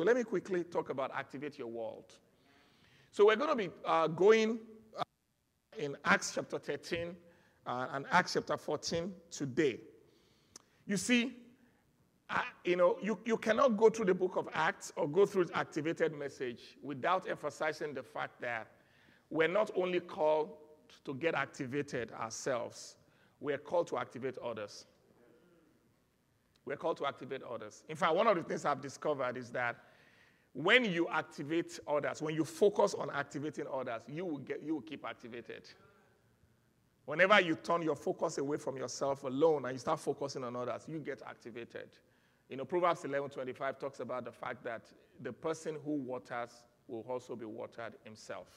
So let me quickly talk about activate your world. So we're going to be uh, going uh, in Acts chapter 13 uh, and Acts chapter 14 today. You see, you know, you, you cannot go through the book of Acts or go through the activated message without emphasizing the fact that we're not only called to get activated ourselves, we're called to activate others. We're called to activate others. In fact, one of the things I've discovered is that when you activate others, when you focus on activating others, you will, get, you will keep activated. Whenever you turn your focus away from yourself alone and you start focusing on others, you get activated. You know, Proverbs 11:25 talks about the fact that the person who waters will also be watered himself.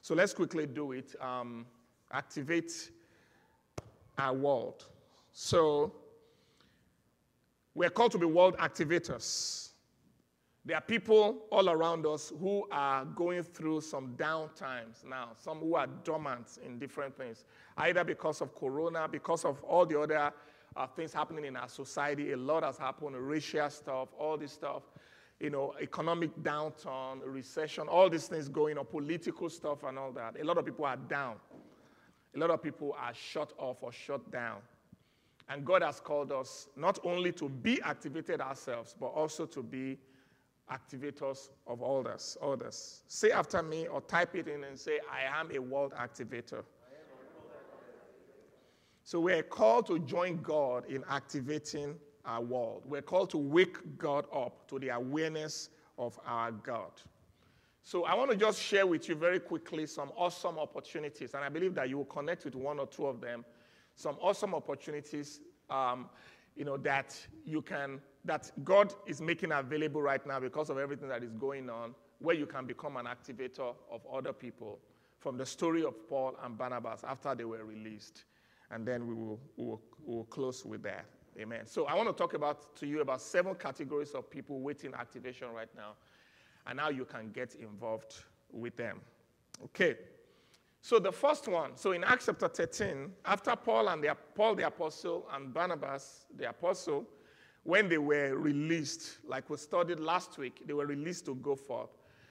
So let's quickly do it. Um, activate our world. So we're called to be world activators. There are people all around us who are going through some down times now, some who are dormant in different things, either because of corona, because of all the other uh, things happening in our society. A lot has happened, racial stuff, all this stuff, you know, economic downturn, recession, all these things going on, political stuff and all that. A lot of people are down. A lot of people are shut off or shut down. And God has called us not only to be activated ourselves, but also to be activators of others. Others. Say after me or type it in and say, I am a world activator. So we're called to join God in activating our world. We're called to wake God up to the awareness of our God. So I want to just share with you very quickly some awesome opportunities, and I believe that you will connect with one or two of them some awesome opportunities, um, you know, that you can, that God is making available right now because of everything that is going on, where you can become an activator of other people from the story of Paul and Barnabas after they were released. And then we will, we will, we will close with that. Amen. So I want to talk about to you about seven categories of people waiting activation right now and how you can get involved with them. Okay. So the first one, so in Acts chapter 13, after Paul and the, Paul the apostle and Barnabas the apostle, when they were released, like we studied last week, they were released to go forth.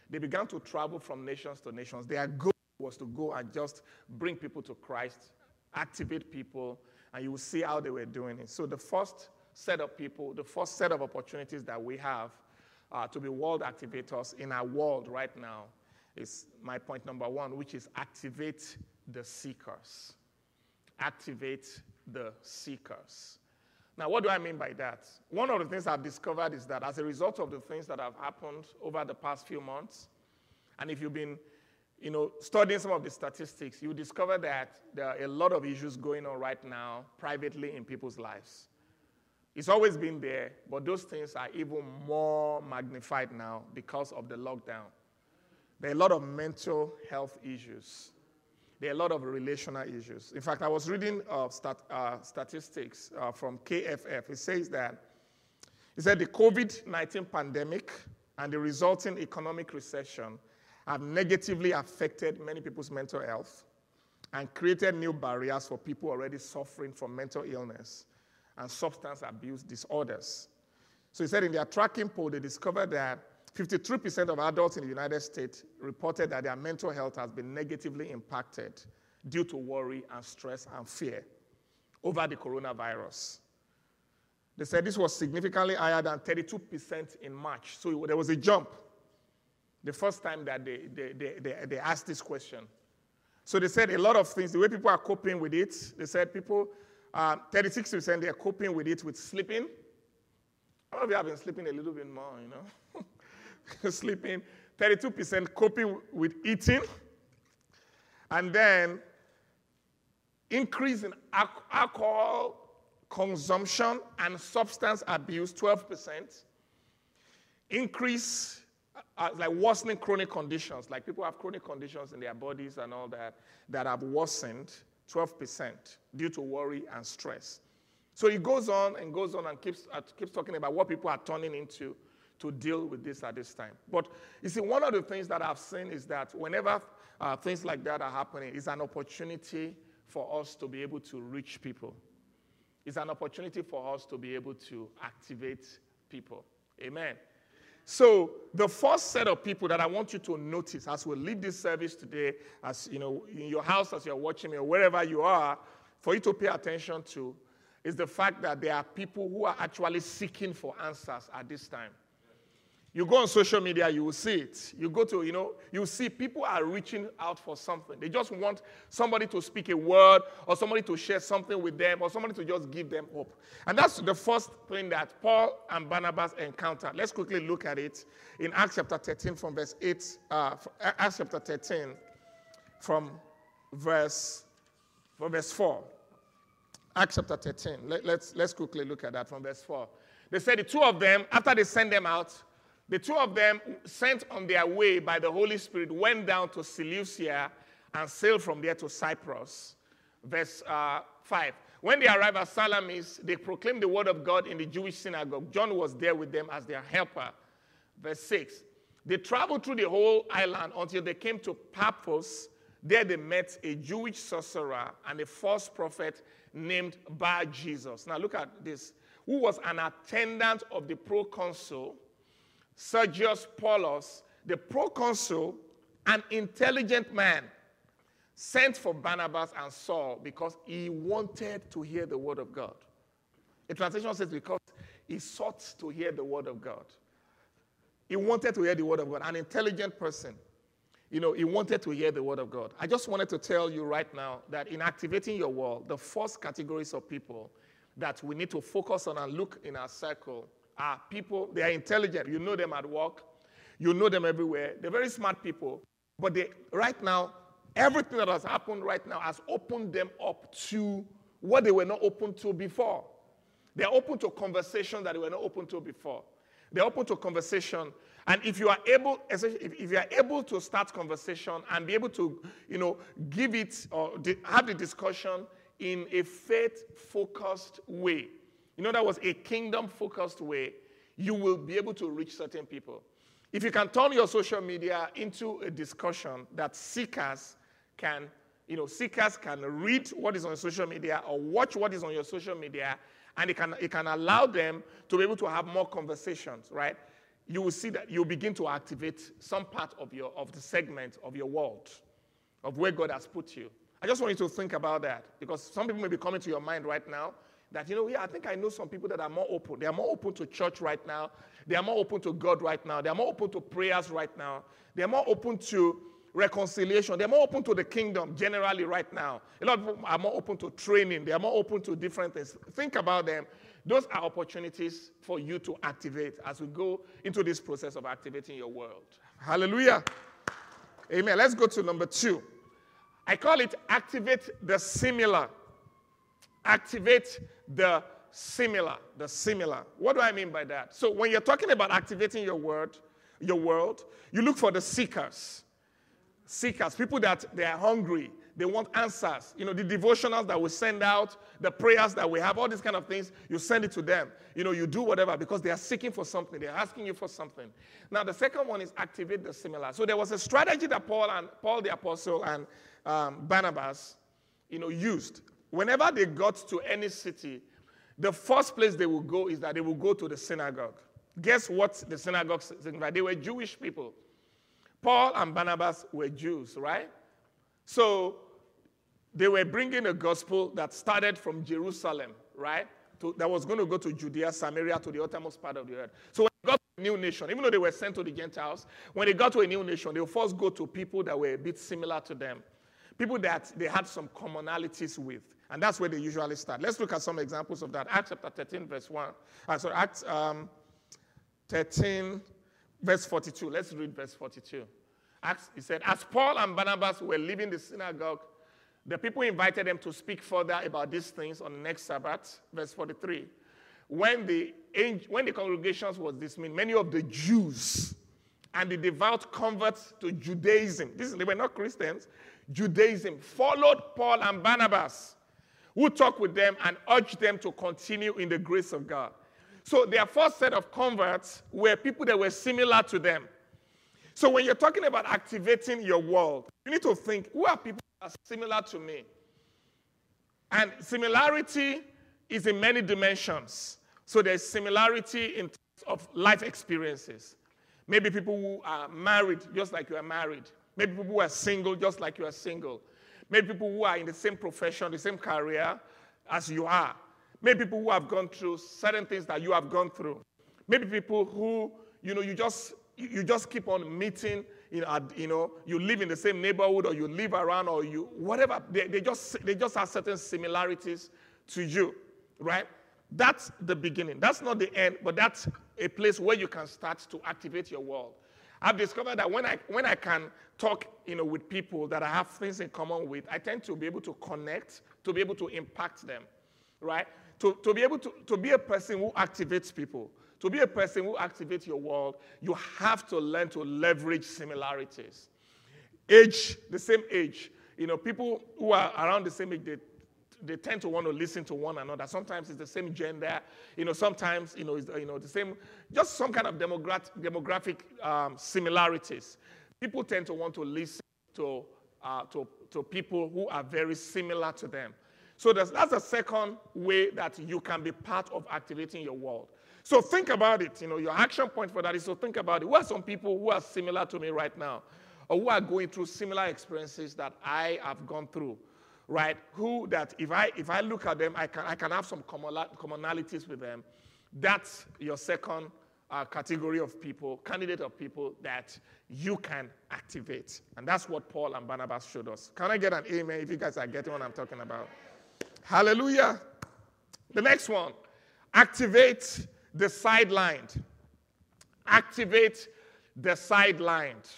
They began to travel from nations to nations. Their goal was to go and just bring people to Christ, activate people, and you will see how they were doing it. So the first set of people, the first set of opportunities that we have uh, to be world activators in our world right now is my point number one, which is activate the seekers. Activate the seekers. Now, what do I mean by that? One of the things I've discovered is that as a result of the things that have happened over the past few months, and if you've been you know, studying some of the statistics, you discover that there are a lot of issues going on right now privately in people's lives. It's always been there, but those things are even more magnified now because of the lockdown. There are a lot of mental health issues. There are a lot of relational issues. In fact, I was reading uh, stat, uh, statistics uh, from KFF. It says that it said the COVID 19 pandemic and the resulting economic recession have negatively affected many people's mental health and created new barriers for people already suffering from mental illness and substance abuse disorders. So he said in their tracking poll, they discovered that 53% of adults in the United States reported that their mental health has been negatively impacted due to worry and stress and fear over the coronavirus. They said this was significantly higher than 32% in March. So there was a jump the first time that they, they, they, they, they asked this question. So they said a lot of things, the way people are coping with it, they said people, uh, 36% they are coping with it with sleeping. Some of you have been sleeping a little bit more, you know. sleeping, 32% coping with eating, and then Increase in alcohol consumption and substance abuse, 12%. Increase, uh, like worsening chronic conditions, like people have chronic conditions in their bodies and all that, that have worsened, 12% due to worry and stress. So he goes on and goes on and keeps, uh, keeps talking about what people are turning into to deal with this at this time. But you see, one of the things that I've seen is that whenever uh, things like that are happening, it's an opportunity for us to be able to reach people. It's an opportunity for us to be able to activate people. Amen. So the first set of people that I want you to notice as we leave this service today, as you know, in your house, as you're watching me, or wherever you are, for you to pay attention to, is the fact that there are people who are actually seeking for answers at this time. You go on social media, you will see it. You go to, you know, you see people are reaching out for something. They just want somebody to speak a word or somebody to share something with them or somebody to just give them hope. And that's the first thing that Paul and Barnabas encountered. Let's quickly look at it in Acts chapter 13 from verse 8, uh, Acts chapter 13 from verse, from verse 4. Acts chapter 13. Let, let's, let's quickly look at that from verse 4. They said the two of them, after they sent them out, the two of them, sent on their way by the Holy Spirit, went down to Seleucia and sailed from there to Cyprus. Verse uh, 5. When they arrived at Salamis, they proclaimed the word of God in the Jewish synagogue. John was there with them as their helper. Verse 6. They traveled through the whole island until they came to Paphos. There they met a Jewish sorcerer and a false prophet named Bar Jesus. Now look at this. Who was an attendant of the proconsul Sergius Paulus, the proconsul, an intelligent man, sent for Barnabas and Saul because he wanted to hear the word of God. A translation says because he sought to hear the word of God. He wanted to hear the word of God. An intelligent person, you know, he wanted to hear the word of God. I just wanted to tell you right now that in activating your world, the first categories of people that we need to focus on and look in our circle are people, they are intelligent. You know them at work, you know them everywhere. They're very smart people. But they, right now, everything that has happened right now has opened them up to what they were not open to before. They're open to conversation that they were not open to before. They're open to conversation. And if you are able, if you are able to start conversation and be able to, you know, give it or have the discussion in a faith-focused way, you know, that was a kingdom focused way, you will be able to reach certain people. If you can turn your social media into a discussion that seekers can, you know, seekers can read what is on social media or watch what is on your social media, and it can, it can allow them to be able to have more conversations, right? You will see that you begin to activate some part of your of the segment of your world, of where God has put you. I just want you to think about that because some people may be coming to your mind right now that, you know, yeah, I think I know some people that are more open. They are more open to church right now. They are more open to God right now. They are more open to prayers right now. They are more open to reconciliation. They're more open to the kingdom generally right now. A lot of people are more open to training. They are more open to different things. Think about them. Those are opportunities for you to activate as we go into this process of activating your world. Hallelujah. Amen. Let's go to number two. I call it activate the similar activate the similar, the similar. What do I mean by that? So when you're talking about activating your word, your world, you look for the seekers. Seekers, people that they are hungry, they want answers. You know, the devotionals that we send out, the prayers that we have, all these kind of things, you send it to them. You know, you do whatever because they are seeking for something. They're asking you for something. Now, the second one is activate the similar. So there was a strategy that Paul and Paul the apostle and um, Barnabas, you know, used whenever they got to any city, the first place they would go is that they would go to the synagogue. Guess what the synagogue signified? They were Jewish people. Paul and Barnabas were Jews, right? So they were bringing a gospel that started from Jerusalem, right? To, that was going to go to Judea, Samaria, to the uttermost part of the earth. So when they got to a new nation, even though they were sent to the Gentiles, when they got to a new nation, they would first go to people that were a bit similar to them, people that they had some commonalities with. And that's where they usually start. Let's look at some examples of that. Acts chapter 13, verse 1. Uh, sorry, Acts um, 13, verse 42. Let's read verse 42. Acts, he said, As Paul and Barnabas were leaving the synagogue, The people invited them to speak further about these things on the next Sabbath, verse 43. When the, when the congregations was dismissed, many of the Jews and the devout converts to Judaism, this, they were not Christians, Judaism, followed Paul and Barnabas, who talk with them and urge them to continue in the grace of God. So their first set of converts were people that were similar to them. So when you're talking about activating your world, you need to think who are people that are similar to me? And similarity is in many dimensions. So there's similarity in terms of life experiences. Maybe people who are married just like you are married. Maybe people who are single just like you are single. Maybe people who are in the same profession, the same career as you are. Maybe people who have gone through certain things that you have gone through. Maybe people who, you know, you just you just keep on meeting, you know, you know, you live in the same neighborhood or you live around or you whatever. They, they just they just have certain similarities to you, right? That's the beginning. That's not the end, but that's a place where you can start to activate your world. I've discovered that when I when I can talk, you know, with people that I have things in common with, I tend to be able to connect, to be able to impact them, right? To, to be able to, to be a person who activates people, to be a person who activates your world, you have to learn to leverage similarities. Age, the same age. You know, people who are around the same age, they, they tend to want to listen to one another. Sometimes it's the same gender. You know, sometimes, you know, it's, you know the same, just some kind of demographic, demographic um, similarities. People tend to want to listen to, uh, to, to people who are very similar to them. So that's, that's the second way that you can be part of activating your world. So think about it. You know, your action point for that is to think about it. Who are some people who are similar to me right now? Or who are going through similar experiences that I have gone through? Right? Who that if I if I look at them, I can I can have some commonalities with them. That's your second uh, category of people, candidate of people that you can activate. And that's what Paul and Barnabas showed us. Can I get an amen if you guys are getting what I'm talking about? Hallelujah. The next one activate the sidelined. Activate the sidelined.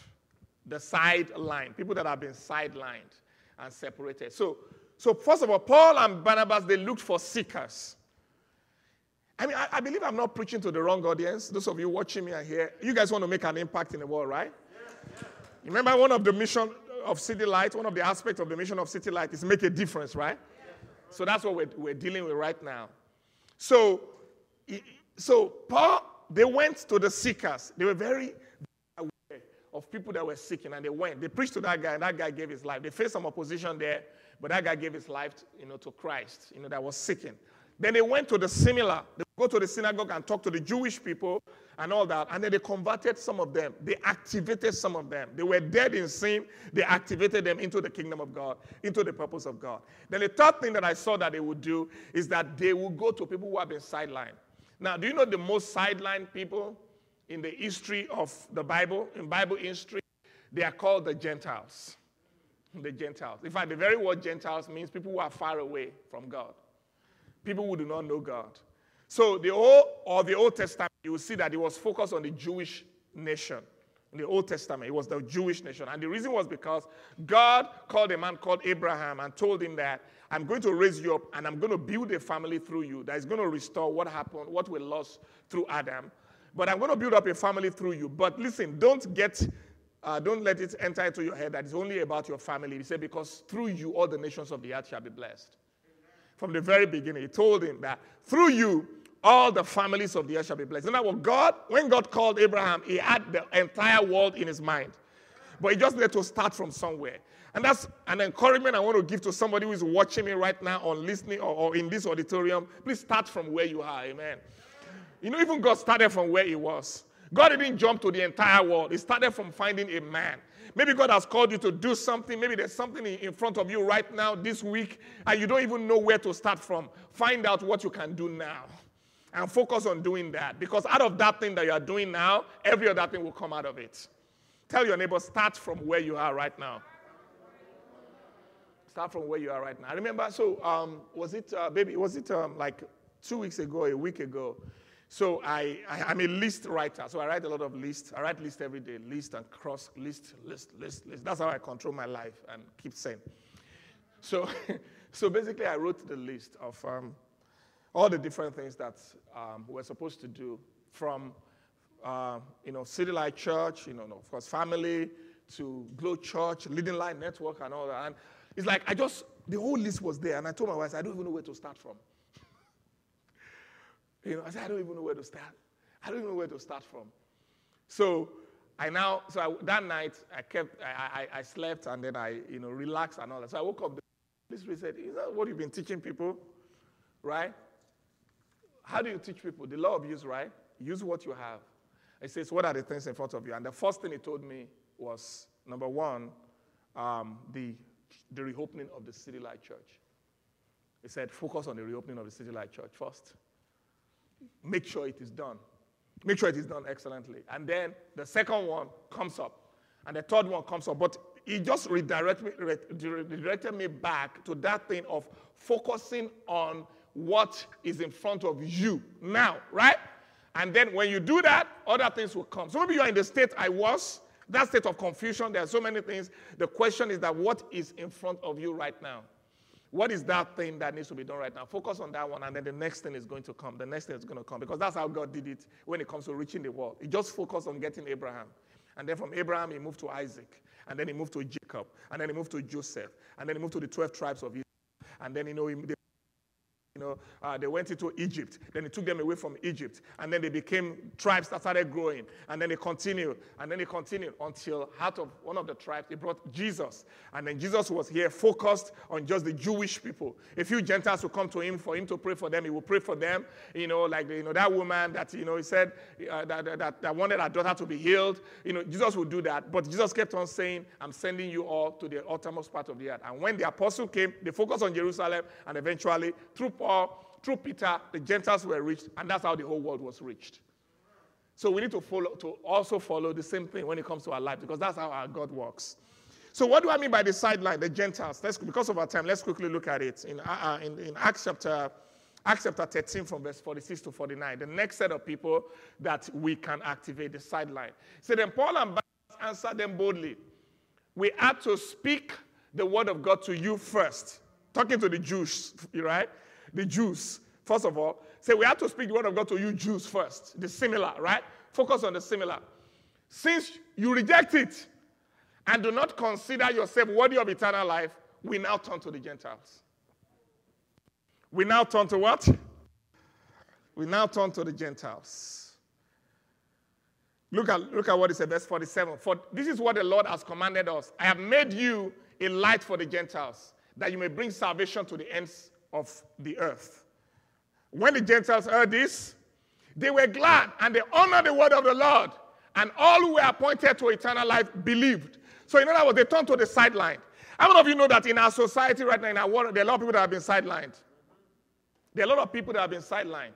The sidelined. People that have been sidelined and separated. So, so first of all, Paul and Barnabas, they looked for seekers. I mean, I, I, believe I'm not preaching to the wrong audience. Those of you watching me are here. You guys want to make an impact in the world, right? You remember one of the mission of City Light, one of the aspects of the mission of City Light is make a difference, right? So that's what we're, we're dealing with right now. So, so Paul, they went to the seekers. They were very of people that were seeking, and they went. They preached to that guy, and that guy gave his life. They faced some opposition there, but that guy gave his life, you know, to Christ, you know, that was seeking. Then they went to the similar. They go to the synagogue and talk to the Jewish people and all that. And then they converted some of them. They activated some of them. They were dead in sin. They activated them into the kingdom of God, into the purpose of God. Then the third thing that I saw that they would do is that they would go to people who have been sidelined. Now, do you know the most sidelined people in the history of the Bible, in Bible history? They are called the Gentiles. The Gentiles. In fact, the very word Gentiles means people who are far away from God people who do not know God. So the Old or the Old Testament, you will see that it was focused on the Jewish nation. In the Old Testament, it was the Jewish nation. And the reason was because God called a man called Abraham and told him that I'm going to raise you up and I'm going to build a family through you that is going to restore what happened, what we lost through Adam. But I'm going to build up a family through you. But listen, don't get uh, don't let it enter into your head that it's only about your family. He said, because through you all the nations of the earth shall be blessed from the very beginning. He told him that through you, all the families of the earth shall be blessed. And was God, when God called Abraham, he had the entire world in his mind. But he just needed to start from somewhere. And that's an encouragement I want to give to somebody who is watching me right now or listening or, or in this auditorium. Please start from where you are. Amen. You know, even God started from where he was. God didn't jump to the entire world. He started from finding a man. Maybe God has called you to do something. Maybe there's something in front of you right now this week, and you don't even know where to start from. Find out what you can do now and focus on doing that. Because out of that thing that you are doing now, every other thing will come out of it. Tell your neighbor, start from where you are right now. Start from where you are right now. I remember, so um, was it, uh, baby, was it um, like two weeks ago, a week ago? So I, I, am a list writer. So I write a lot of lists. I write lists every day, list and cross, list, list, list, list. That's how I control my life and keep saying. So, so basically, I wrote the list of um, all the different things that um, we're supposed to do from, uh, you know, City Light Church, you know, of course, family, to Glow Church, Leading Light Network, and all that. And it's like I just, the whole list was there, and I told my wife, I don't even know where to start from. You know, I said, I don't even know where to start. I don't even know where to start from. So I now, so I, that night, I kept, I, I, I, slept, and then I, you know, relaxed and all that. So I woke up. This said, "Is that what you've been teaching people, right? How do you teach people? The law of use, right? Use what you have. It says, what are the things in front of you? And the first thing he told me was number one, um, the, the reopening of the City Light Church. He said, focus on the reopening of the City Light Church first. Make sure it is done. Make sure it is done excellently. And then the second one comes up. And the third one comes up. But he just redirected me, redirected me back to that thing of focusing on what is in front of you now, right? And then when you do that, other things will come. So maybe you are in the state I was, that state of confusion. There are so many things. The question is that what is in front of you right now? What is that thing that needs to be done right now? Focus on that one, and then the next thing is going to come. The next thing is going to come because that's how God did it when it comes to reaching the world. He just focused on getting Abraham. And then from Abraham, he moved to Isaac. And then he moved to Jacob. And then he moved to Joseph. And then he moved to the 12 tribes of Israel. And then, you know, he, you know, uh, they went into Egypt. Then he took them away from Egypt. And then they became tribes that started growing. And then they continued. And then they continued until out of one of the tribes, he brought Jesus. And then Jesus was here focused on just the Jewish people. A few Gentiles would come to him for him to pray for them. He would pray for them. You know, like, you know, that woman that, you know, he said uh, that, that, that wanted her daughter to be healed. You know, Jesus would do that. But Jesus kept on saying, I'm sending you all to the uttermost part of the earth. And when the apostle came, they focused on Jerusalem. And eventually, through Paul, through Peter, the Gentiles were reached, and that's how the whole world was reached. So we need to follow to also follow the same thing when it comes to our life, because that's how our God works. So what do I mean by the sideline, the Gentiles? Let's, because of our time, let's quickly look at it in, uh, uh in, in Acts chapter Acts chapter 13 from verse 46 to 49. The next set of people that we can activate the sideline. So then Paul and Barnabas answered them boldly. We had to speak the word of God to you first. Talking to the Jews, right? The Jews, first of all. Say, we have to speak the word of God to you Jews first. The similar, right? Focus on the similar. Since you reject it and do not consider yourself worthy of eternal life, we now turn to the Gentiles. We now turn to what? We now turn to the Gentiles. Look at, look at what it says, verse 47. For this is what the Lord has commanded us. I have made you a light for the Gentiles, that you may bring salvation to the ends of the earth. When the Gentiles heard this, they were glad and they honored the word of the Lord. And all who were appointed to eternal life believed. So, in other words, they turned to the sideline. How many of you know that in our society right now, in our world, there are a lot of people that have been sidelined? There are a lot of people that have been sidelined.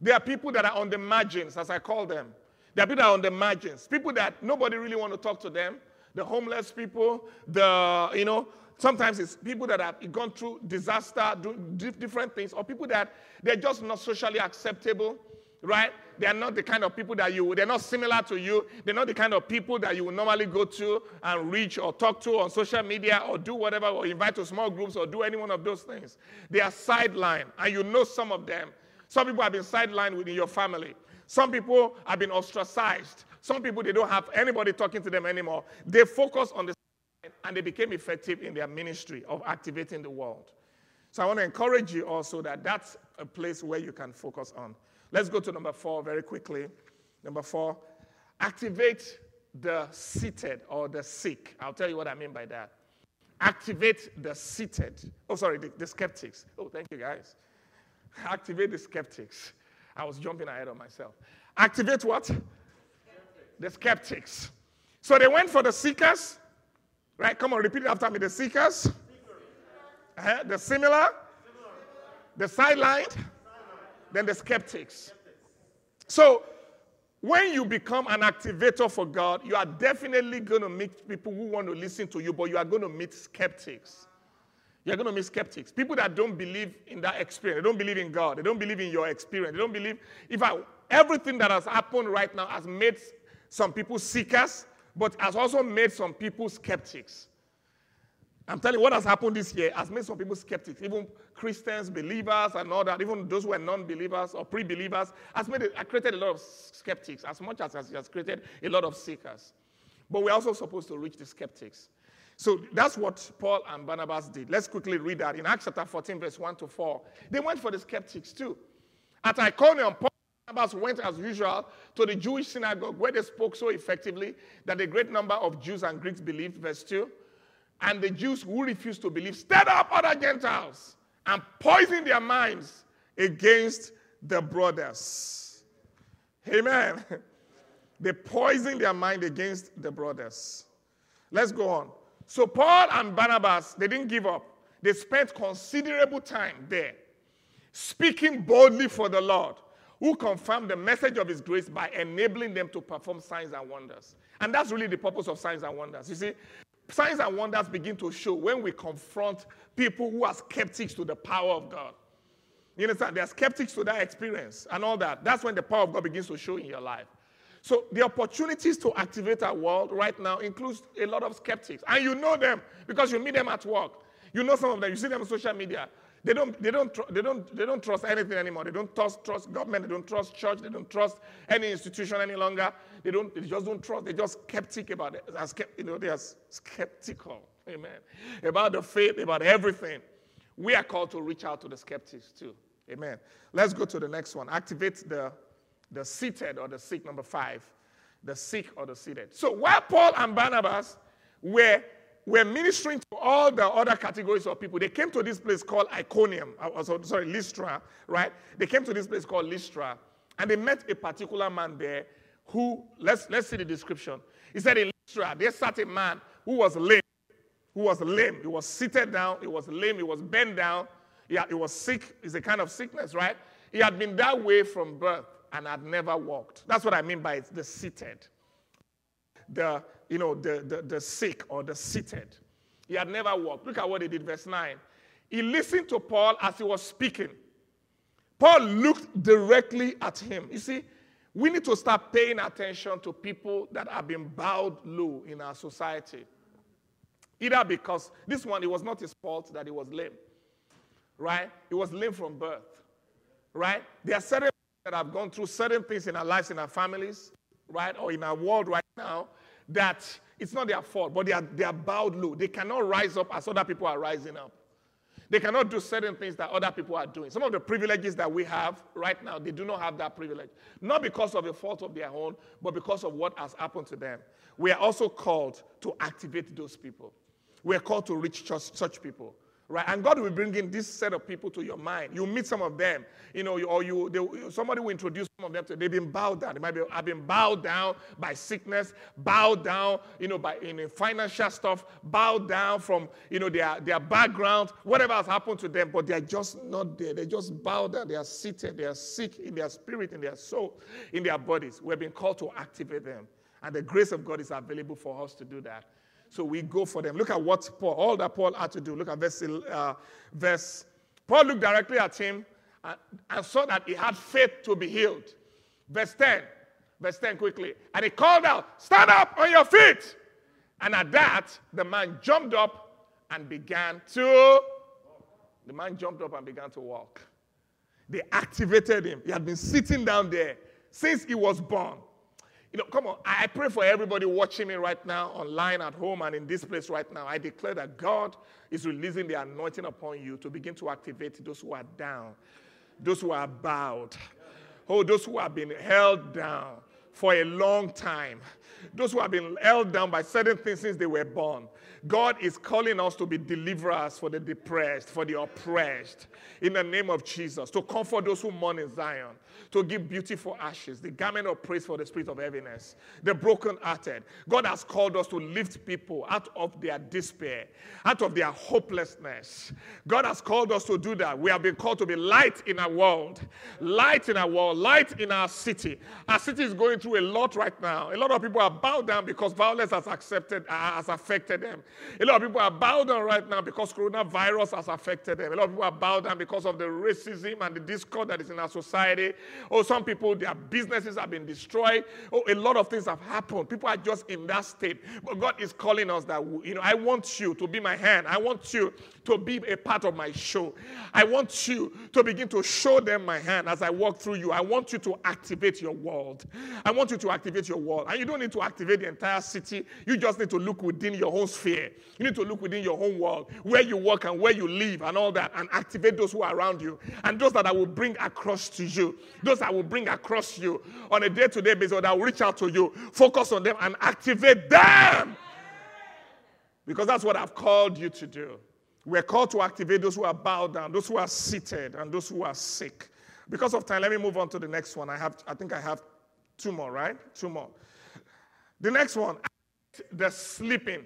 There are people that are on the margins, as I call them. There are people that are on the margins. People that nobody really want to talk to them. The homeless people, the, you know, Sometimes it's people that have gone through disaster, do different things, or people that they're just not socially acceptable, right? They are not the kind of people that you, they're not similar to you. They're not the kind of people that you would normally go to and reach or talk to on social media or do whatever, or invite to small groups or do any one of those things. They are sidelined, and you know some of them. Some people have been sidelined within your family. Some people have been ostracized. Some people, they don't have anybody talking to them anymore. They focus on the and they became effective in their ministry of activating the world. So I want to encourage you also that that's a place where you can focus on. Let's go to number four very quickly. Number four, activate the seated or the sick. I'll tell you what I mean by that. Activate the seated. Oh, sorry, the, the skeptics. Oh, thank you guys. Activate the skeptics. I was jumping ahead of myself. Activate what? Skeptics. The skeptics. So they went for the seekers, Right? Come on, repeat it after me. The seekers, uh, the similar, the sidelined, then the skeptics. So, when you become an activator for God, you are definitely going to meet people who want to listen to you, but you are going to meet skeptics. You're going to meet skeptics. People that don't believe in that experience. They don't believe in God. They don't believe in your experience. They don't believe. If I, everything that has happened right now has made some people seekers, but has also made some people skeptics. I'm telling you, what has happened this year has made some people skeptics, even Christians, believers, and all that, even those who are non believers or pre believers, has made it, created a lot of skeptics, as much as it has created a lot of seekers. But we're also supposed to reach the skeptics. So that's what Paul and Barnabas did. Let's quickly read that. In Acts chapter 14, verse 1 to 4, they went for the skeptics too. At Iconium, Paul Barnabas went as usual to the Jewish synagogue where they spoke so effectively that a great number of Jews and Greeks believed. Verse 2. And the Jews who refused to believe stirred up other Gentiles and poisoned their minds against the brothers. Amen. They poisoned their mind against the brothers. Let's go on. So Paul and Barnabas, they didn't give up. They spent considerable time there, speaking boldly for the Lord, who confirmed the message of his grace by enabling them to perform signs and wonders. And that's really the purpose of signs and wonders. You see, Signs and wonders begin to show when we confront people who are skeptics to the power of God. You understand? They're skeptics to that experience and all that. That's when the power of God begins to show in your life. So the opportunities to activate our world right now includes a lot of skeptics. And you know them because you meet them at work. You know some of them. You see them on social media. They don't, they don't, they don't, they don't trust anything anymore. They don't trust, trust government. They don't trust church. They don't trust any institution any longer. They don't, they just don't trust. They're just skeptic about it. You know, they are skeptical. Amen. About the faith, about everything. We are called to reach out to the skeptics too. Amen. Let's go to the next one. Activate the, the seated or the sick, number five. The sick or the seated. So while Paul and Barnabas were were ministering to all the other categories of people. They came to this place called Iconium, uh, sorry, Lystra, right? They came to this place called Lystra, and they met a particular man there who, let's, let's see the description. He said in Lystra, there sat a man who was lame, who was lame. He was seated down, he was lame, he was bent down, he, he was sick. It's a kind of sickness, right? He had been that way from birth and had never walked. That's what I mean by the seated. The, you know, the, the, the sick or the seated. He had never walked. Look at what he did, verse 9. He listened to Paul as he was speaking. Paul looked directly at him. You see, we need to start paying attention to people that have been bowed low in our society. Either because this one, it was not his fault that he was lame, right? He was lame from birth, right? There are certain that have gone through certain things in our lives, in our families, right, or in our world right now, that it's not their fault, but they are, they are bowed low. They cannot rise up as other people are rising up. They cannot do certain things that other people are doing. Some of the privileges that we have right now, they do not have that privilege. Not because of a fault of their own, but because of what has happened to them. We are also called to activate those people. We are called to reach such people. Right? And God will bring in this set of people to your mind. You meet some of them, you know, or you they, somebody will introduce some of them to they've been bowed down. They might be have been bowed down by sickness, bowed down, you know, by in financial stuff, bowed down from you know their, their background, whatever has happened to them, but they are just not there. They just bowed down, they are seated, they are sick in their spirit, in their soul, in their bodies. We've been called to activate them. And the grace of God is available for us to do that. So we go for them. Look at what Paul, all that Paul had to do. Look at verse, uh, verse. Paul looked directly at him and, and saw that he had faith to be healed. Verse 10. Verse 10 quickly. And he called out, Stand up on your feet. And at that, the man jumped up and began to. The man jumped up and began to walk. They activated him. He had been sitting down there since he was born. You know, come on. I pray for everybody watching me right now, online, at home, and in this place right now. I declare that God is releasing the anointing upon you to begin to activate those who are down, those who are bowed, oh, those who have been held down for a long time, those who have been held down by certain things since they were born. God is calling us to be deliverers for the depressed, for the oppressed, in the name of Jesus, to comfort those who mourn in Zion, to give beautiful ashes, the garment of praise for the spirit of heaviness, the brokenhearted. God has called us to lift people out of their despair, out of their hopelessness. God has called us to do that. We have been called to be light in our world, light in our world, light in our city. Our city is going through a lot right now. A lot of people are bowed down because violence has accepted has affected them. A lot of people are bowed down right now because coronavirus has affected them. A lot of people are bowed down because of the racism and the discord that is in our society. Oh, some people their businesses have been destroyed. Oh, a lot of things have happened. People are just in that state. But God is calling us that you know I want you to be my hand. I want you to be a part of my show. I want you to begin to show them my hand as I walk through you. I want you to activate your world. I want you to activate your world. And you don't need to activate the entire city. You just need to look within your own sphere. You need to look within your own world, where you work and where you live and all that, and activate those who are around you. And those that I will bring across to you. Those I will bring across you on a day to day basis, or that will reach out to you. Focus on them and activate them. Because that's what I've called you to do. We're called to activate those who are bowed down, those who are seated, and those who are sick. Because of time, let me move on to the next one. I have, I think I have two more, right? Two more. The next one, the sleeping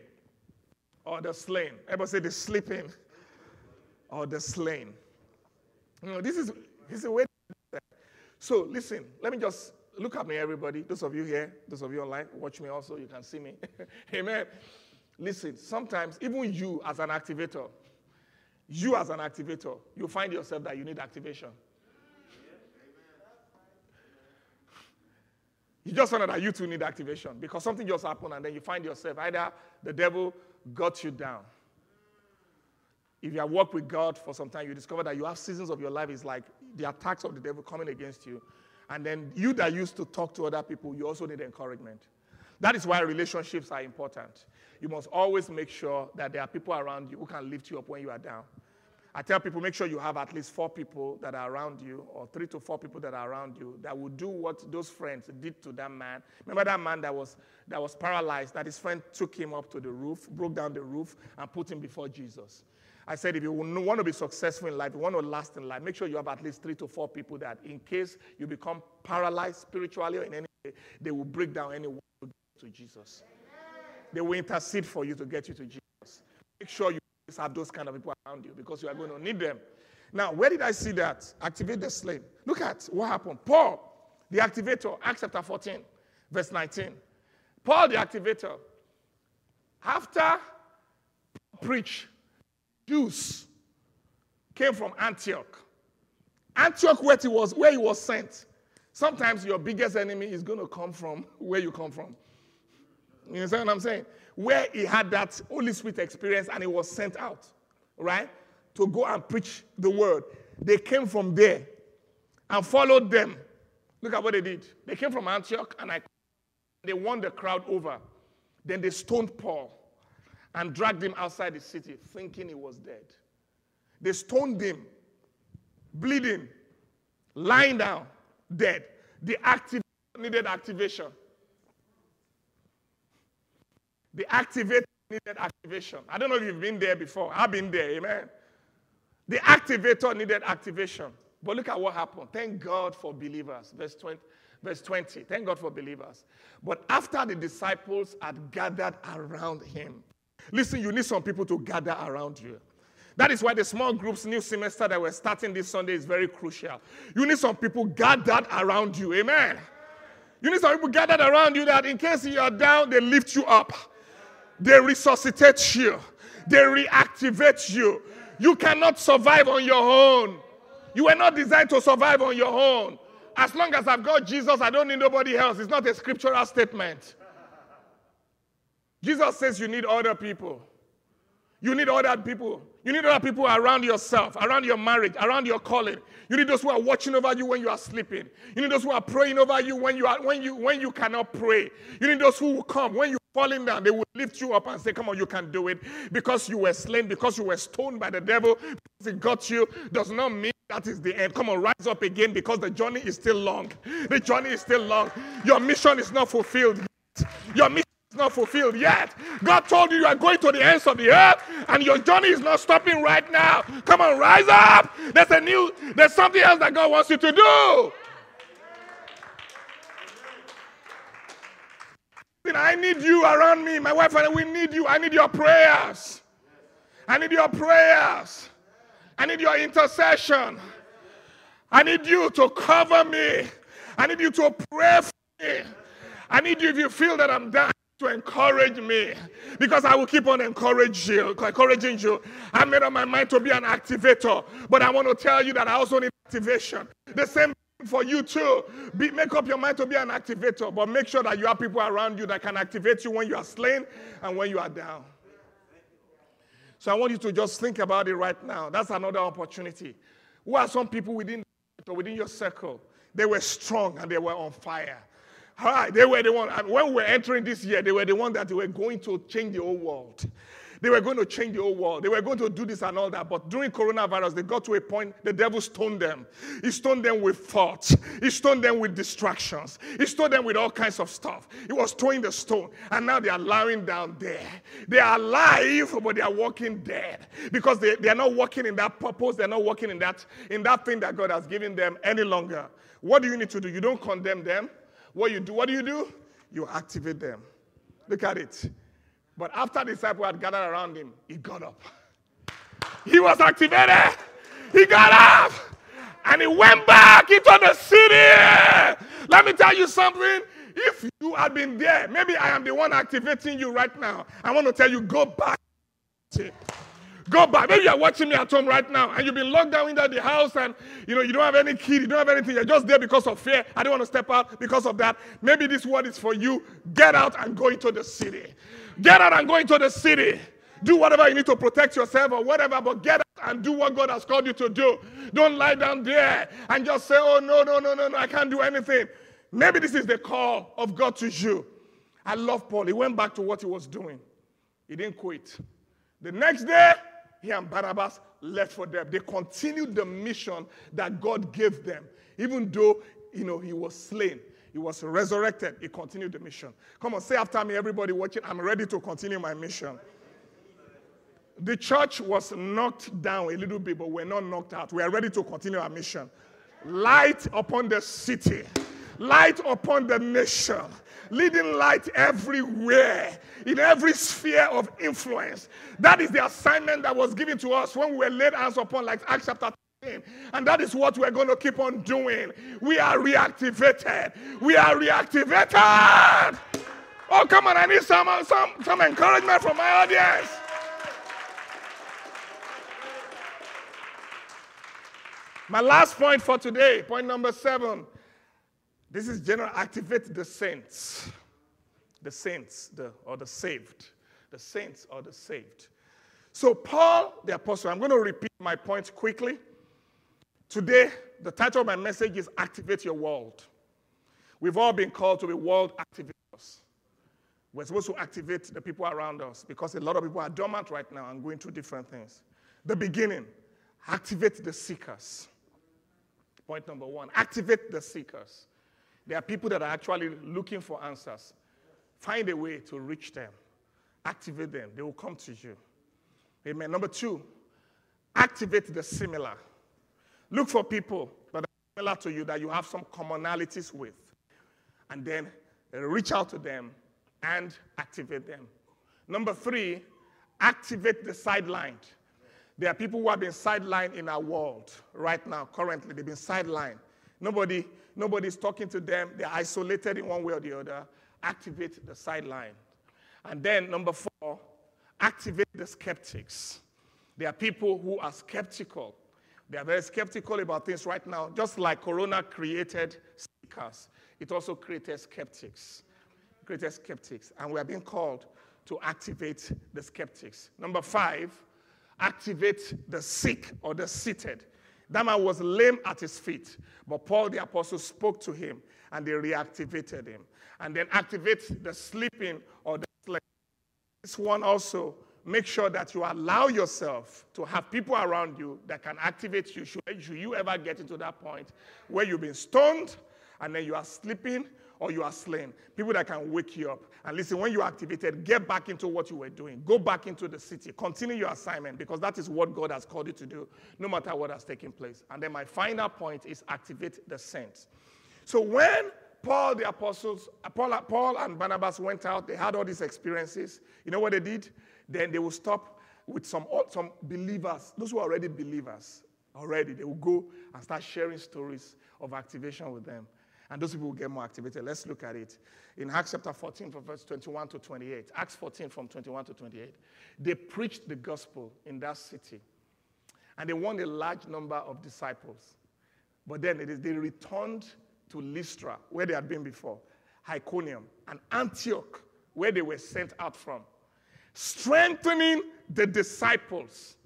or the slain. Everybody say the sleeping or the slain. You know, this is this is a way. So listen, let me just look at me, everybody. Those of you here, those of you online, watch me also. You can see me. Amen. Listen, sometimes even you as an activator, you as an activator, you find yourself that you need activation. You just find out that you too need activation because something just happened and then you find yourself either the devil got you down. If you have worked with God for some time, you discover that you have seasons of your life is like the attacks of the devil coming against you. And then you that used to talk to other people, you also need encouragement. That is why relationships are important. You must always make sure that there are people around you who can lift you up when you are down. I tell people make sure you have at least four people that are around you, or three to four people that are around you that will do what those friends did to that man. Remember that man that was that was paralyzed, that his friend took him up to the roof, broke down the roof, and put him before Jesus. I said, if you want to be successful in life, you want to last in life, make sure you have at least three to four people that, in case you become paralyzed spiritually or in any way, they will break down anyone to Jesus. They will intercede for you to get you to Jesus. Make sure you have those kind of people around you because you are going to need them. Now, where did I see that? Activate the slave. Look at what happened. Paul, the activator, Acts chapter 14, verse 19. Paul, the activator, after preach, Jews came from Antioch. Antioch, where he was, where he was sent. Sometimes your biggest enemy is going to come from where you come from. You understand what I'm saying? Where he had that Holy Spirit experience and he was sent out, right? To go and preach the word. They came from there and followed them. Look at what they did. They came from Antioch and I, they won the crowd over. Then they stoned Paul and dragged him outside the city, thinking he was dead. They stoned him, bleeding, lying down, dead. The active needed activation. The activator needed activation. I don't know if you've been there before. I've been there, amen. The activator needed activation. But look at what happened. Thank God for believers. Verse 20. Verse 20. Thank God for believers. But after the disciples had gathered around him, listen, you need some people to gather around you. That is why the small groups new semester that we're starting this Sunday is very crucial. You need some people gathered around you. Amen. You need some people gathered around you that in case you are down, they lift you up. They resuscitate you, they reactivate you. You cannot survive on your own. You were not designed to survive on your own. As long as I've got Jesus, I don't need nobody else. It's not a scriptural statement. Jesus says you need other people. You need other people. You need other people around yourself, around your marriage, around your calling. You need those who are watching over you when you are sleeping. You need those who are praying over you when you are when you when you cannot pray. You need those who will come when you're falling down, they will lift you up and say, Come on, you can do it. Because you were slain, because you were stoned by the devil, because it got you, does not mean that is the end. Come on, rise up again because the journey is still long. The journey is still long. Your mission is not fulfilled. Your mission is not fulfilled yet. God told you you are going to the ends of the earth and your journey is not stopping right now. Come on, rise up. There's a new, there's something else that God wants you to do. I need you around me. My wife and I, we need you. I need your prayers. I need your prayers. I need your intercession. I need you to cover me. I need you to pray for me. I need you, if you feel that I'm down, to encourage me because I will keep on encouraging you, encouraging you. I made up my mind to be an activator, but I want to tell you that I also need activation. The same for you too. Be, make up your mind to be an activator, but make sure that you have people around you that can activate you when you are slain and when you are down. So I want you to just think about it right now. That's another opportunity. Who are some people within within your circle? They were strong and they were on fire. Right, they were the one. Uh, when we were entering this year, they were the one that they were going to change the whole world. They were going to change the whole world. They were going to do this and all that. But during coronavirus, they got to a point, the devil stoned them. He stoned them with thoughts. He stoned them with distractions. He stoned them with all kinds of stuff. He was throwing the stone. And now they are lying down there. They are alive, but they are walking dead. Because they, they are not walking in that purpose. They're not walking in that, in that thing that God has given them any longer. What do you need to do? You don't condemn them. What you do, what do you do? You activate them. Look at it. But after the disciple had gathered around him, he got up. He was activated. He got up. And he went back into the city. Let me tell you something. If you had been there, maybe I am the one activating you right now. I want to tell you, go back. Go back. Maybe you're watching me at home right now and you've been locked down inside the house and you know you don't have any key, you don't have anything. You're just there because of fear. I don't want to step out because of that. Maybe this word is for you. Get out and go into the city. Get out and go into the city. Do whatever you need to protect yourself or whatever, but get out and do what God has called you to do. Don't lie down there and just say, oh, no, no, no, no, no, I can't do anything. Maybe this is the call of God to you. I love Paul. He went back to what he was doing, he didn't quit. The next day, he and Barnabas left for them. They continued the mission that God gave them, even though you know he was slain. He was resurrected. He continued the mission. Come on, say after me, everybody watching, I'm ready to continue my mission. The church was knocked down a little bit, but we're not knocked out. We are ready to continue our mission. Light upon the city, light upon the nation, leading light everywhere, in every sphere of influence. That is the assignment that was given to us when we were laid hands upon, like Acts chapter 10, and that is what we're going to keep on doing. We are reactivated. We are reactivated. Oh, come on, I need some, some, some encouragement from my audience. My last point for today, point number seven. This is general activate the saints. The saints, the, or the saved. The saints or the saved. So, Paul the apostle, I'm going to repeat my point quickly. Today, the title of my message is Activate Your World. We've all been called to be world activators. We're supposed to activate the people around us because a lot of people are dormant right now and going through different things. The beginning, activate the seekers. Point number one activate the seekers. There are people that are actually looking for answers. Find a way to reach them, activate them, they will come to you. Amen. Number two, activate the similar. Look for people that are similar to you that you have some commonalities with, and then reach out to them and activate them. Number three, activate the sidelined. There are people who have been sidelined in our world right now, currently. They've been sidelined. Nobody, nobody's talking to them. They're isolated in one way or the other. Activate the sideline. And then number four, activate the skeptics. There are people who are skeptical they are very skeptical about things right now. Just like Corona created seekers, it also created skeptics. Created skeptics. And we are being called to activate the skeptics. Number five, activate the sick or the seated. That man was lame at his feet, but Paul the apostle spoke to him and they reactivated him. And then activate the sleeping or the sleep. This one also make sure that you allow yourself to have people around you that can activate you. Should, should, you ever get into that point where you've been stoned and then you are sleeping or you are slain, people that can wake you up. And listen, when you're activated, get back into what you were doing. Go back into the city. Continue your assignment because that is what God has called you to do, no matter what has taken place. And then my final point is activate the saints. So when Paul the apostles, Paul, Paul and Barnabas went out, they had all these experiences. You know what they did? Then they will stop with some, some believers, those who are already believers already. They will go and start sharing stories of activation with them. And those people will get more activated. Let's look at it. In Acts chapter 14, from verse 21 to 28. Acts 14, from 21 to 28. They preached the gospel in that city. And they won a large number of disciples. But then it is, they returned to Lystra, where they had been before, Iconium, and Antioch, where they were sent out from, strengthening the disciples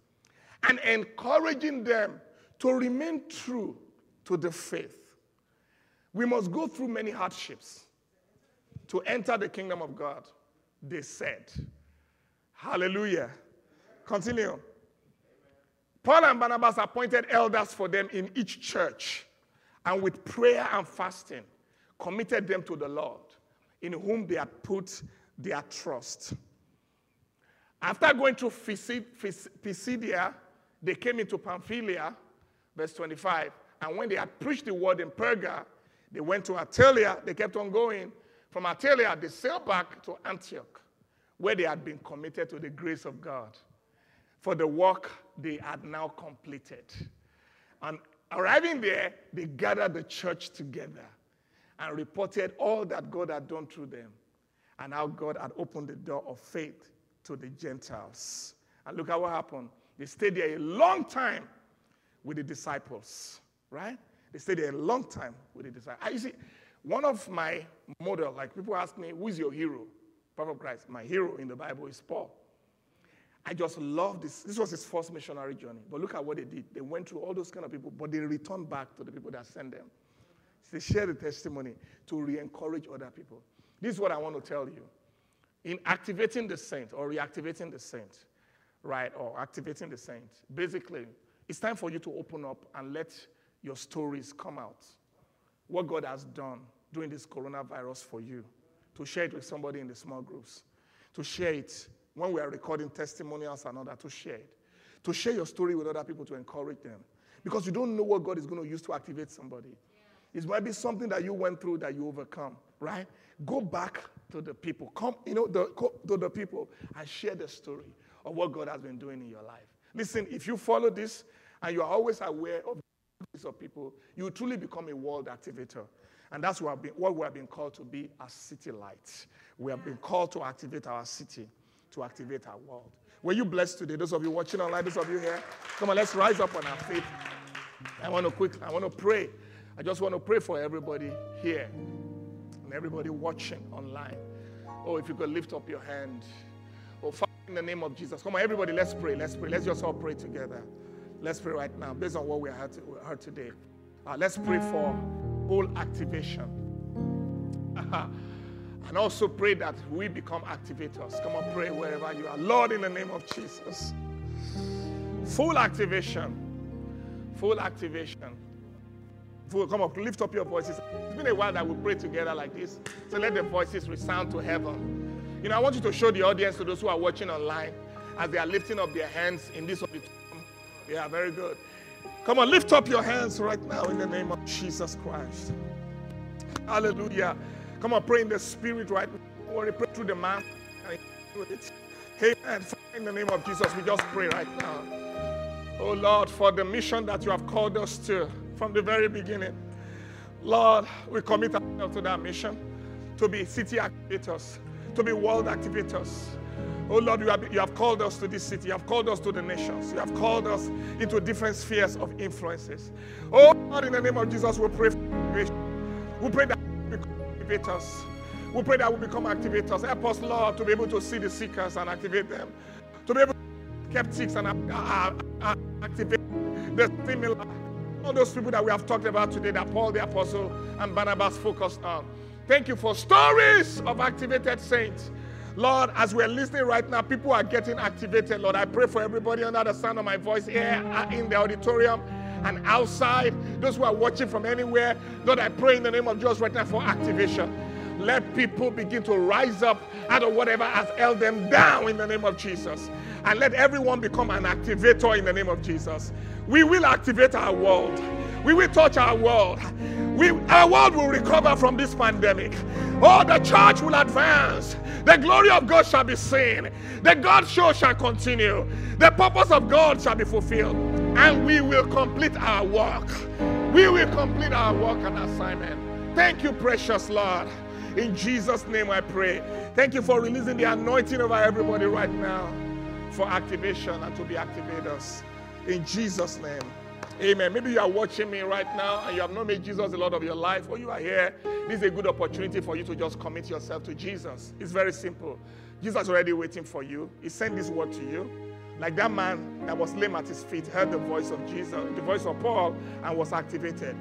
and encouraging them to remain true to the faith. We must go through many hardships to enter the kingdom of God, they said. Hallelujah. Continue. Paul and Barnabas appointed elders for them in each church, and with prayer and fasting, committed them to the Lord, in whom they had put their trust. After going through Pisidia, they came into Pamphylia, verse 25, and when they had preached the word in Perga, they went to Attalia. They kept on going. From Attalia, they sailed back to Antioch, where they had been committed to the grace of God for the work they had now completed. And arriving there, they gathered the church together and reported all that God had done through them and how God had opened the door of faith to the Gentiles. And look at what happened. They stayed there a long time with the disciples, right? They stayed there a long time with the disciples. Ah, you see, one of my model, like people ask me, who is your hero? Prophet Christ. My hero in the Bible is Paul. I just love this. This was his first missionary journey. But look at what they did. They went through all those kind of people, but they returned back to the people that sent them. They share the testimony to re encourage other people. This is what I want to tell you. In activating the saint or reactivating the saint, right, or activating the saint, basically, it's time for you to open up and let your stories come out. What God has done during this coronavirus for you, to share it with somebody in the small groups, to share it when we are recording testimonials and all that, to share it, to share your story with other people to encourage them. Because you don't know what God is going to use to activate somebody. Yeah. It might be something that you went through that you overcome, right? Go back to the people. Come, you know, the, to the people and share the story of what God has been doing in your life. Listen, if you follow this and you are always aware of of people, you truly become a world activator. And that's what, been, what we have been called to be as city lights. We have been called to activate our city, to activate our world. Were you blessed today? Those of you watching online, those of you here, come on, let's rise up on our faith. I want to quick, I want to pray. I just want to pray for everybody here and everybody watching online. Oh, if you could lift up your hand. Oh, Father, in the name of Jesus. Come on, everybody, let's pray. Let's pray. Let's just all pray together. Let's pray right now, based on what we heard, today. Uh, let's pray for whole activation. and also pray that we become activators. Come on, pray wherever you are. Lord, in the name of Jesus. Full activation. Full activation. Full, come on, lift up your voices. It's been a while that we pray together like this. So let the voices resound to heaven. You know, I want you to show the audience, to those who are watching online, as they are lifting up their hands in this auditorium yeah, very good. Come on, lift up your hands right now in the name of Jesus Christ. Hallelujah. Come on, pray in the spirit right now. Don't worry, pray through the mouth. Amen. In the name of Jesus, we just pray right now. Oh Lord, for the mission that you have called us to from the very beginning. Lord, we commit ourselves to that mission to be city activators, to be world activators. Oh Lord, you have, you have called us to this city. You have called us to the nations. You have called us into different spheres of influences. Oh Lord, in the name of Jesus, we pray. We pray that we become activators. We pray that we become activators. Help us, Lord, to be able to see the seekers and activate them. To be able to skeptics and uh, uh, uh, activate the similar. All those people that we have talked about today that Paul the Apostle and Barnabas focused on. Thank you for stories of activated saints Lord, as we're listening right now, people are getting activated. Lord, I pray for everybody under the sound of my voice here uh, in the auditorium and outside, those who are watching from anywhere. Lord, I pray in the name of Jesus right now for activation. Let people begin to rise up out of whatever has held them down in the name of Jesus. And let everyone become an activator in the name of Jesus. We will activate our world. We will touch our world. We, our world will recover from this pandemic. Oh, the church will advance. The glory of God shall be seen. The God show shall continue. The purpose of God shall be fulfilled. And we will complete our work. We will complete our work and assignment. Thank you, precious Lord. In Jesus' name I pray. Thank you for releasing the anointing over everybody right now for activation and to be activators. In Jesus' name. Amen. Maybe you are watching me right now and you have not made Jesus the Lord of your life, or you are here. This is a good opportunity for you to just commit yourself to Jesus. It's very simple. Jesus is already waiting for you. He sent this word to you. Like that man that was lame at his feet heard the voice of Jesus, the voice of Paul, and was activated.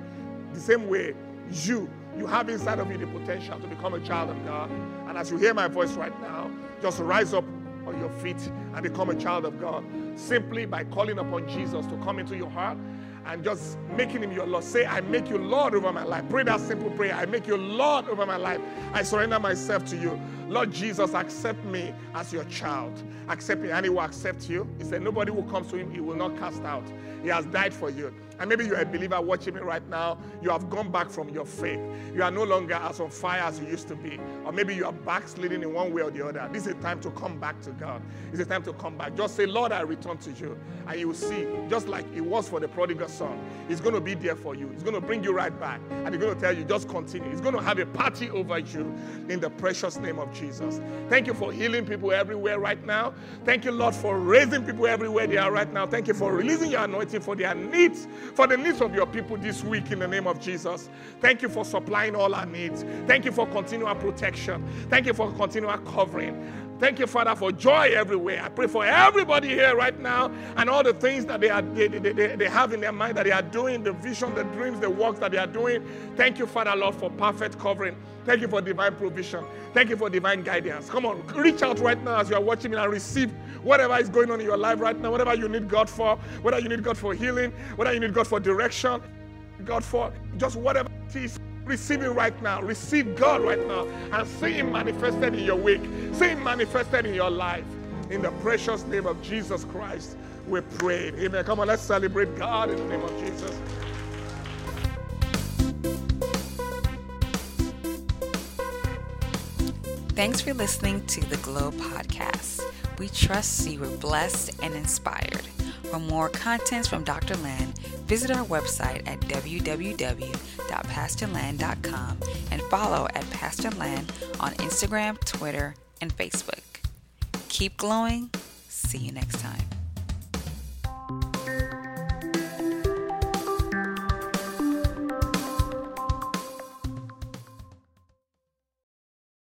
The same way, you, you have inside of you the potential to become a child of God. And as you hear my voice right now, just rise up on your feet and become a child of God simply by calling upon Jesus to come into your heart and just making him your Lord. Say, I make you Lord over my life. Pray that simple prayer. I make you Lord over my life. I surrender myself to you. Lord Jesus, accept me as your child. Accept me, and he will accept you. He said, Nobody who comes to him, he will not cast out. He has died for you. And maybe you're a believer watching me right now. You have gone back from your faith. You are no longer as on fire as you used to be. Or maybe you are backsliding in one way or the other. This is a time to come back to God. It's a time to come back. Just say, Lord, I return to you. And you will see, just like it was for the prodigal son, He's going to be there for you. He's going to bring you right back. And He's going to tell you, just continue. He's going to have a party over you in the precious name of Jesus. Thank you for healing people everywhere right now. Thank you, Lord, for raising people everywhere they are right now. Thank you for releasing your anointing for their needs, for the needs of your people this week in the name of Jesus. Thank you for supplying all our needs. Thank you for continual protection. Thank you for continual covering. Thank you, Father, for joy everywhere. I pray for everybody here right now and all the things that they, are, they, they, they, they have in their mind that they are doing, the vision, the dreams, the works that they are doing. Thank you, Father, Lord, for perfect covering. Thank you for divine provision. Thank you for divine guidance. Come on, reach out right now as you are watching me and receive whatever is going on in your life right now, whatever you need God for, whether you need God for healing, whether you need God for direction, God for just whatever it is. Receive it right now. Receive God right now and see Him manifested in your week. See Him manifested in your life. In the precious name of Jesus Christ, we pray. Amen. Come on, let's celebrate God in the name of Jesus. Thanks for listening to the Glow Podcast. We trust you were blessed and inspired. For more contents from Dr. Land, visit our website at www.pastorland.com and follow at Pastor Land on Instagram, Twitter, and Facebook. Keep glowing. See you next time.